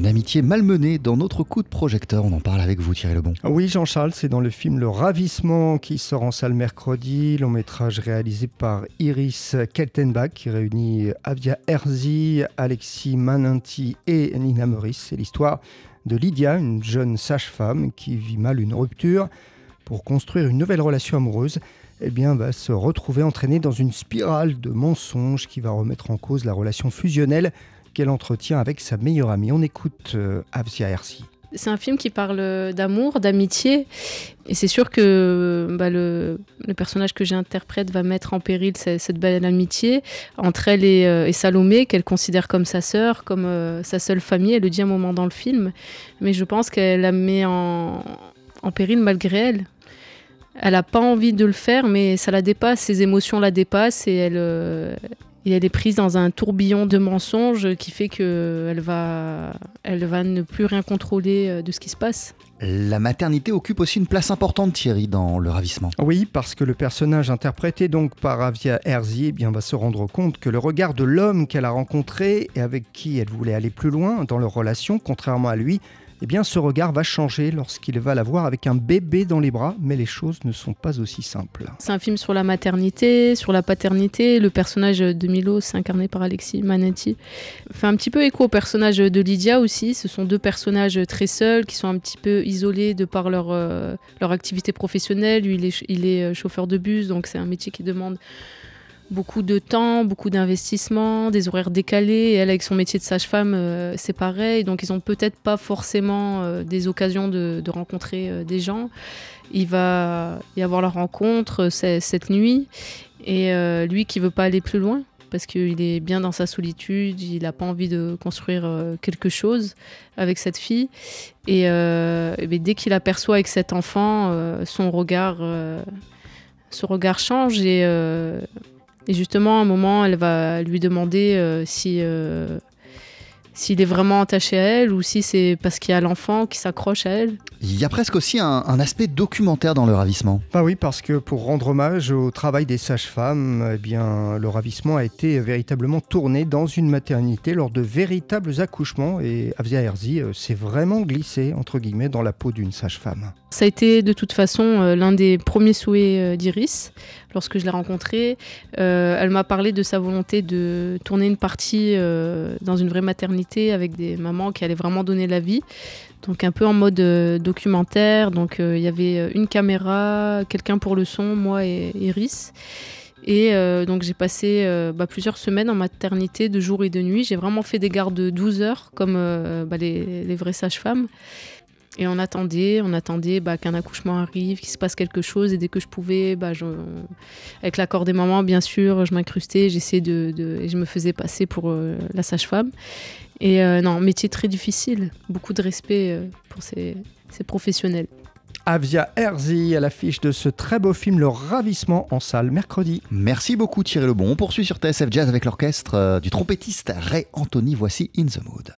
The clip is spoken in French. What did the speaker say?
Une amitié malmenée dans notre coup de projecteur. On en parle avec vous, Thierry Lebon. Oui, Jean-Charles, c'est dans le film Le Ravissement qui sort en salle mercredi. Long métrage réalisé par Iris Keltenbach qui réunit Avia Herzi, Alexis Mananti et Nina Meurice. C'est l'histoire de Lydia, une jeune sage-femme qui vit mal une rupture. Pour construire une nouvelle relation amoureuse, eh bien, va se retrouver entraînée dans une spirale de mensonges qui va remettre en cause la relation fusionnelle qu'elle entretient avec sa meilleure amie. On écoute euh, Avsia. C'est un film qui parle d'amour, d'amitié. Et c'est sûr que bah, le, personnage que j'interprète va mettre en péril cette, belle amitié entre elle et, euh, Salomé, qu'elle considère comme sa sœur, comme euh, sa seule famille. Elle le dit un moment dans le film. Mais je pense qu'elle la met en, péril malgré elle. Elle n'a pas envie de le faire, mais ça la dépasse, ses émotions la dépassent et elle, euh, et elle est prise dans un tourbillon de mensonges qui fait qu'elle va, elle va ne plus rien contrôler euh, de ce qui se passe. La maternité occupe aussi une place importante, Thierry, dans le ravissement. Oui, parce que le personnage interprété donc par Avia Herzi eh bien, va se rendre compte que le regard de l'homme qu'elle a rencontré et avec qui elle voulait aller plus loin dans leur relation, contrairement à lui, eh bien ce regard va changer lorsqu'il va la voir avec un bébé dans les bras, mais les choses ne sont pas aussi simples. C'est un film sur la maternité, sur la paternité. Le personnage de Milo, incarné par Alexis Manetti, fait un petit peu écho au personnage de Lydia aussi. Ce sont deux personnages très seuls, qui sont un petit peu isolés de par leur, euh, leur activité professionnelle. Lui, il est, il est euh, chauffeur de bus, donc c'est un métier qui demande beaucoup de temps, beaucoup d'investissement, des horaires décalés. Et elle, avec son métier de sage-femme, euh, c'est pareil. Donc, ils n'ont peut-être pas forcément euh, des occasions de, rencontrer euh, des gens. Il va y avoir la rencontre cette nuit. Et lui qui veut pas aller plus loin, parce qu'il est bien dans sa solitude, il n'a pas envie de construire quelque chose avec cette fille. Et, dès qu'il aperçoit avec cet enfant, son regard, son regard change et et justement, à un moment, elle va lui demander euh, si euh, s'il est vraiment attaché à elle ou si c'est parce qu'il y a l'enfant qui s'accroche à elle. Il y a presque aussi un, aspect documentaire dans le ravissement. Bah oui, parce que pour rendre hommage au travail des sages-femmes, eh bien, le ravissement a été véritablement tourné dans une maternité lors de véritables accouchements et Avzia Herzi euh, s'est vraiment glissé entre guillemets dans la peau d'une sage-femme. Ça a été de toute façon euh, l'un des premiers souhaits euh, d'Iris lorsque je l'ai rencontrée. elle m'a parlé de sa volonté de tourner une partie dans une vraie maternité avec des mamans qui allaient vraiment donner la vie donc un peu en mode euh, documentaire. Donc euh, il y avait euh, une caméra, quelqu'un pour le son, moi et Iris. Et donc j'ai passé bah, plusieurs semaines en maternité de jour et de nuit. J'ai vraiment fait des gardes de 12 heures comme bah, les, vraies sages-femmes. Et on attendait, on attendait bah, qu'un accouchement arrive, qu'il se passe quelque chose. Et dès que je pouvais, avec l'accord des mamans, bien sûr, je m'incrustais, j'essayais de, je me faisais passer pour la sage-femme. Et euh, non, métier très difficile. Beaucoup de respect euh, pour ces, professionnels. Avia Herzi à l'affiche de ce très beau film Le Ravissement en salle mercredi. Merci beaucoup Thierry Lebon. On poursuit sur TSF Jazz avec l'orchestre euh, du trompettiste Ray Anthony. Voici In the Mood.